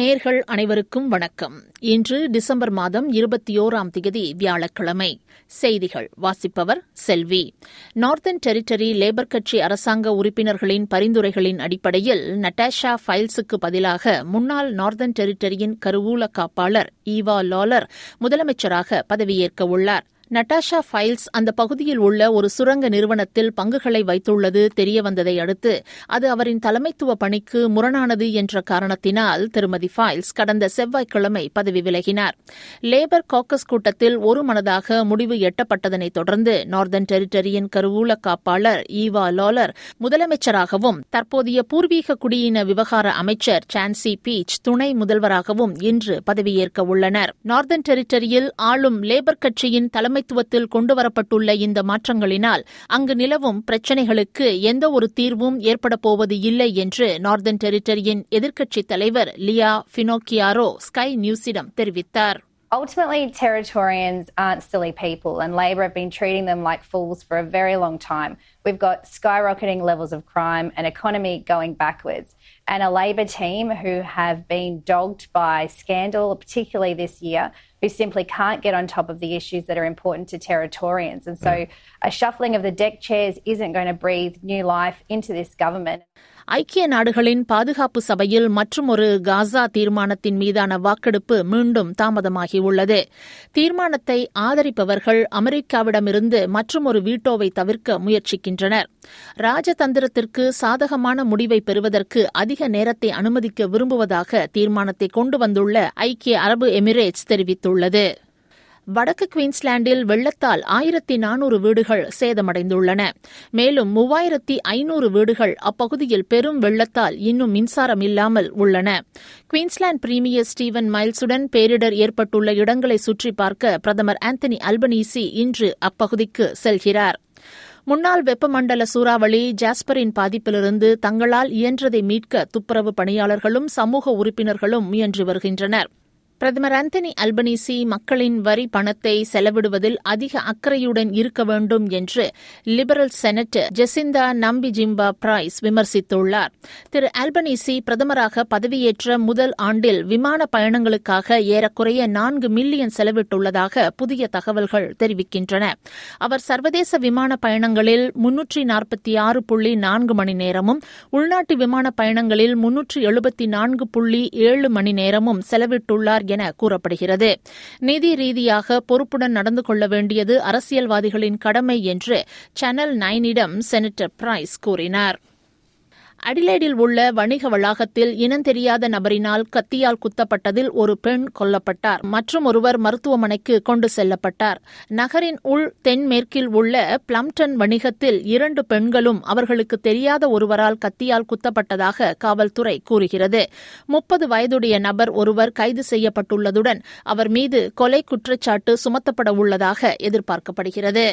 நேர்கள் அனைவருக்கும் வணக்கம். இன்று டிசம்பர் மாதம் இருபத்தி ஓராம் தேதி வியாழக்கிழமை. செய்திகள் வாசிப்பவர் செல்வி. நார்த்தன் டெரிட்டரி லேபர் கட்சி அரசாங்க உறுப்பினர்களின் பரிந்துரைகளின் அடிப்படையில் நட்டாஷா ஃபைல்ஸுக்கு பதிலாக முன்னாள் நார்த்தன் டெரிட்டரியின் கருவூல காப்பாளர் ஈவா லாலர் முதலமைச்சராக பதவியேற்க உள்ளாா் நட்டாஷா ஃபைல்ஸ் அந்த பகுதியில் உள்ள ஒரு சுரங்க நிறுவனத்தில் பங்குகளை வைத்துள்ளது தெரியவந்ததை அடுத்து அது அவரின் தலைமைத்துவ பணிக்கு முரணானது என்ற காரணத்தினால் திருமதி ஃபைல்ஸ் கடந்த செவ்வாய்க்கிழமை பதவி விலகினார். லேபர் காக்கஸ் கூட்டத்தில் ஒரு மனதாக முடிவு எட்டப்பட்டதனைத் தொடர்ந்து நார்தன் டெரிட்டரியின் கருவூல காப்பாளர் ஈவா லாலர் முதலமைச்சராகவும் தற்போதைய பூர்வீக குடியின விவகார அமைச்சர் சான்சி பீச் துணை முதல்வராகவும் இன்று பதவியேற்க உள்ளனர். நார்தன் டெரிட்டரியில் ஆளும் லேபர் கட்சியின் தலைமை தலைமைத்துவத்தில் கொண்டுவரப்பட்டுள்ள இந்த மாற்றங்களினால் அங்கு நிலவும் பிரச்சினைகளுக்கு எந்த ஒரு தீர்வும் ஏற்பட போவது இல்லை என்று நார்தன் டெரிட்டரியின் எதிர்க்கட்சித் தலைவர் லியா பினோக்கியாரோ ஸ்கை நியூஸிடம் தெரிவித்தார் Ultimately, Territorians aren't silly people, and Labor have been treating them like fools for a very long time. We've got skyrocketing levels of crime, an economy going backwards, And a Labor team who have been dogged by scandal, particularly this year, who simply can't get on top of the issues that are important to Territorians. And so, a shuffling of the deck chairs isn't going to breathe new life into this government. ஐக்கிய நாடுகளின் பாதுகாப்பு சபையில் மற்றுமொரு காசா தீர்மானத்தின் மீதான வாக்கெடுப்பு மீண்டும் தாமதமாகியுள்ளது தீர்மானத்தை ஆதரிப்பவர்கள் அமெரிக்காவிடமிருந்து மற்றுமொரு வீட்டோவை தவிர்க்க முயற்சிக்கின்றனர் ராஜதந்திரத்திற்கு சாதகமான முடிவை பெறுவதற்கு அதிக நேரத்தை அனுமதிக்க விரும்புவதாக தீர்மானத்தை கொண்டு வந்துள்ள ஐக்கிய அரபு எமிரேட்ஸ் தெரிவித்துள்ளது. வடக்கு குயின்ஸ்லாண்டில் வெள்ளத்தால் ஆயிரத்தி நானூறு வீடுகள் சேதமடைந்துள்ளன. மேலும் மூவாயிரத்தி ஐநூறு வீடுகள் அப்பகுதியில் பெரும் வெள்ளத்தால் இன்னும் மின்சாரம் இல்லாமல் உள்ளன. குயின்ஸ்லாந்து பிரீமியர் ஸ்டீவன் மைல்ஸுடன் பேரிடர் ஏற்பட்டுள்ள இடங்களை சுற்றி பார்க்க பிரதமர் ஆந்தனி அல்பனீசி இன்று அப்பகுதிக்கு செல்கிறார். முன்னாள் வெப்பமண்டல சூறாவளி ஜாஸ்பரின் பாதிப்பிலிருந்து தங்களால் இயன்றதை மீட்க துப்புரவு பணியாளர்களும் சமூக உறுப்பினர்களும் முயன்று வருகின்றனர். பிரதமர் அந்தனி அல்பனீசி மக்களின் வரி பணத்தை செலவிடுவதில் அதிக அக்கறையுடன் இருக்க வேண்டும் என்று லிபரல் செனட்டர் ஜெசிந்தா நம்பி ஜிம்பா பிரைஸ் விமர்சித்துள்ளார். திரு அல்பனீசி பிரதமராக பதவியேற்ற முதல் ஆண்டில் விமான பயணங்களுக்காக ஏறக்குறைய நான்கு மில்லியன் செலவிட்டுள்ளதாக புதிய தகவல்கள் தெரிவிக்கின்றன. அவர் சர்வதேச விமான பயணங்களில் முன்னூற்றி நாற்பத்தி ஆறு புள்ளி நான்கு மணி நேரமும் உள்நாட்டு விமான பயணங்களில் முன்னூற்றி எழுபத்தி நான்கு புள்ளி ஏழு மணி நேரமும் செலவிட்டுள்ளார் என கூறப்படுகிறது. நிதி ரீதியாக பொறுப்புடன் நடந்து கொள்ள வேண்டியது அரசியல்வாதிகளின் கடமை என்று சேனல் நைனிடம் செனட்டர் பிரைஸ் கூறினார். அடிலேடில் உள்ள வணிக வளாகத்தில் இனந்தெரியாத நபரினால் கத்தியால் குத்தப்பட்டதில் ஒரு பெண் கொல்லப்பட்டார். மற்றும் ஒருவர் மருத்துவமனைக்கு கொண்டு செல்லப்பட்டார். நகரின் உள் தென்மேற்கில் உள்ள பிளம்டன் வணிகத்தில் இரண்டு பெண்களும் அவர்களுக்கு தெரியாத ஒருவரால் கத்தியால் குத்தப்பட்டதாக காவல்துறை கூறுகிறது. முப்பது வயதுடைய நபர் ஒருவர் கைது செய்யப்பட்டுள்ளதுடன் அவர் மீது கொலை குற்றச்சாட்டு சுமத்தப்பட உள்ளதாக எதிர்பார்க்கப்படுகிறது.